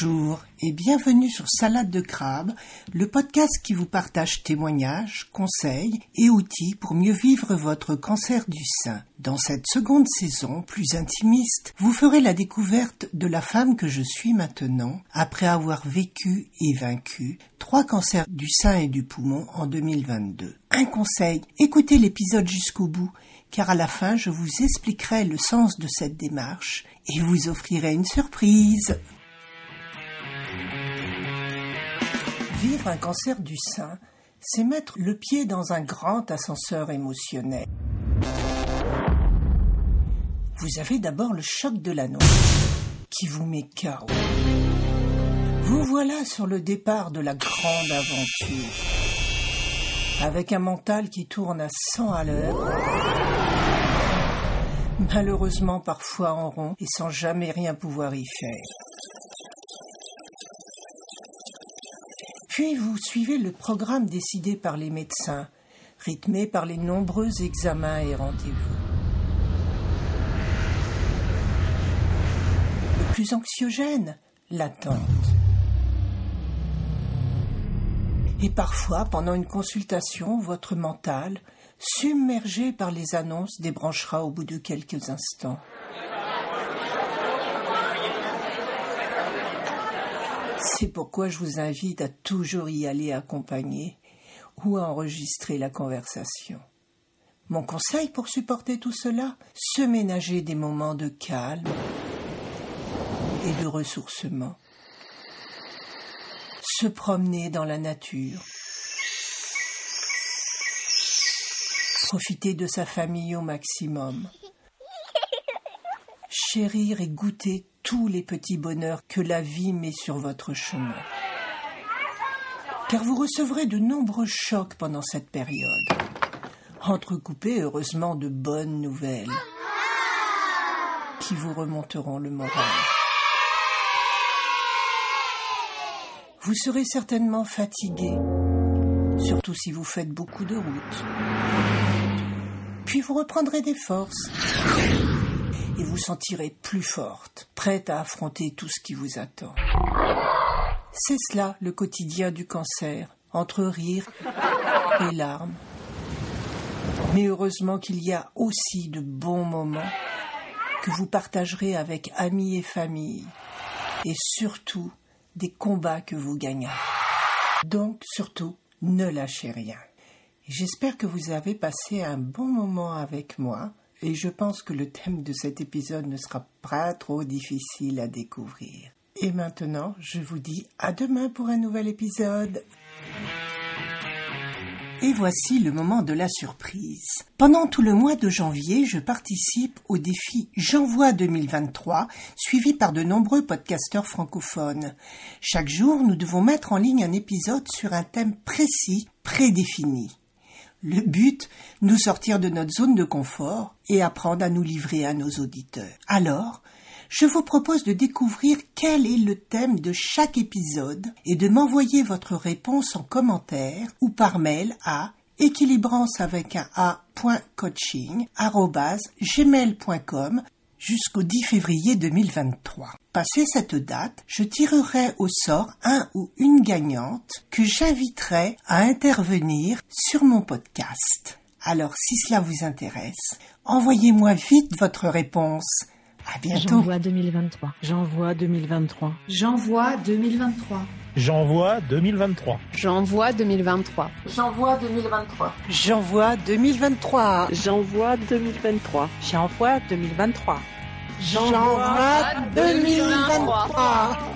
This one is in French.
Bonjour et bienvenue sur Salade de crabe, le podcast qui vous partage témoignages, conseils et outils pour mieux vivre votre cancer du sein. Dans cette seconde saison, plus intimiste, vous ferez la découverte de la femme que je suis maintenant, après avoir vécu et vaincu trois cancers du sein et du poumon en 2022. Un conseil, écoutez l'épisode jusqu'au bout, car à la fin je vous expliquerai le sens de cette démarche et vous offrirai une surprise. Vivre un cancer du sein, c'est mettre le pied dans un grand ascenseur émotionnel. Vous avez d'abord le choc de l'annonce qui vous met KO. Vous voilà sur le départ de la grande aventure. Avec un mental qui tourne à 100 à l'heure. Malheureusement parfois en rond et sans jamais rien pouvoir y faire. Puis vous suivez le programme décidé par les médecins, rythmé par les nombreux examens et rendez-vous. Le plus anxiogène, l'attente. Et parfois, pendant une consultation, votre mental, submergé par les annonces, débranchera au bout de quelques instants. C'est pourquoi je vous invite à toujours y aller accompagné ou à enregistrer la conversation. Mon conseil pour supporter tout cela, se ménager des moments de calme et de ressourcement. Se promener dans la nature. Profiter de sa famille au maximum. Et goûter tous les petits bonheurs que la vie met sur votre chemin. Car vous recevrez de nombreux chocs pendant cette période, entrecoupés heureusement de bonnes nouvelles qui vous remonteront le moral. Vous serez certainement fatigué, surtout si vous faites beaucoup de route. Puis vous reprendrez des forces et vous sentirez plus forte, prête à affronter tout ce qui vous attend. C'est cela le quotidien du cancer, entre rire et larmes. Mais heureusement qu'il y a aussi de bons moments que vous partagerez avec amis et famille, et surtout des combats que vous gagnez. Donc surtout, ne lâchez rien. J'espère que vous avez passé un bon moment avec moi et je pense que le thème de cet épisode ne sera pas trop difficile à découvrir. Et maintenant, je vous dis à demain pour un nouvel épisode. Et voici le moment de la surprise. Pendant tout le mois de janvier, je participe au défi J'envoie 2023, suivi par de nombreux podcasteurs francophones. Chaque jour, nous devons mettre en ligne un épisode sur un thème précis, prédéfini. Le but, nous sortir de notre zone de confort et apprendre à nous livrer à nos auditeurs. Alors, je vous propose de découvrir quel est le thème de chaque épisode et de m'envoyer votre réponse en commentaire ou par mail à équilibrance avec un a.coaching@gmail.com jusqu'au 10 février 2023. Passé cette date, je tirerai au sort un ou une gagnante que j'inviterai à intervenir sur mon podcast. Alors si cela vous intéresse, envoyez-moi vite votre réponse. À bientôt. J'envoie 2023. J'envoie 2023. J'envoie 2023. J'envoie 2023. J'envoie 2023. J'envoie 2023. J'envoie 2023. J'envoie 2023. J'envoie 2023. Jean-Jacques 2023.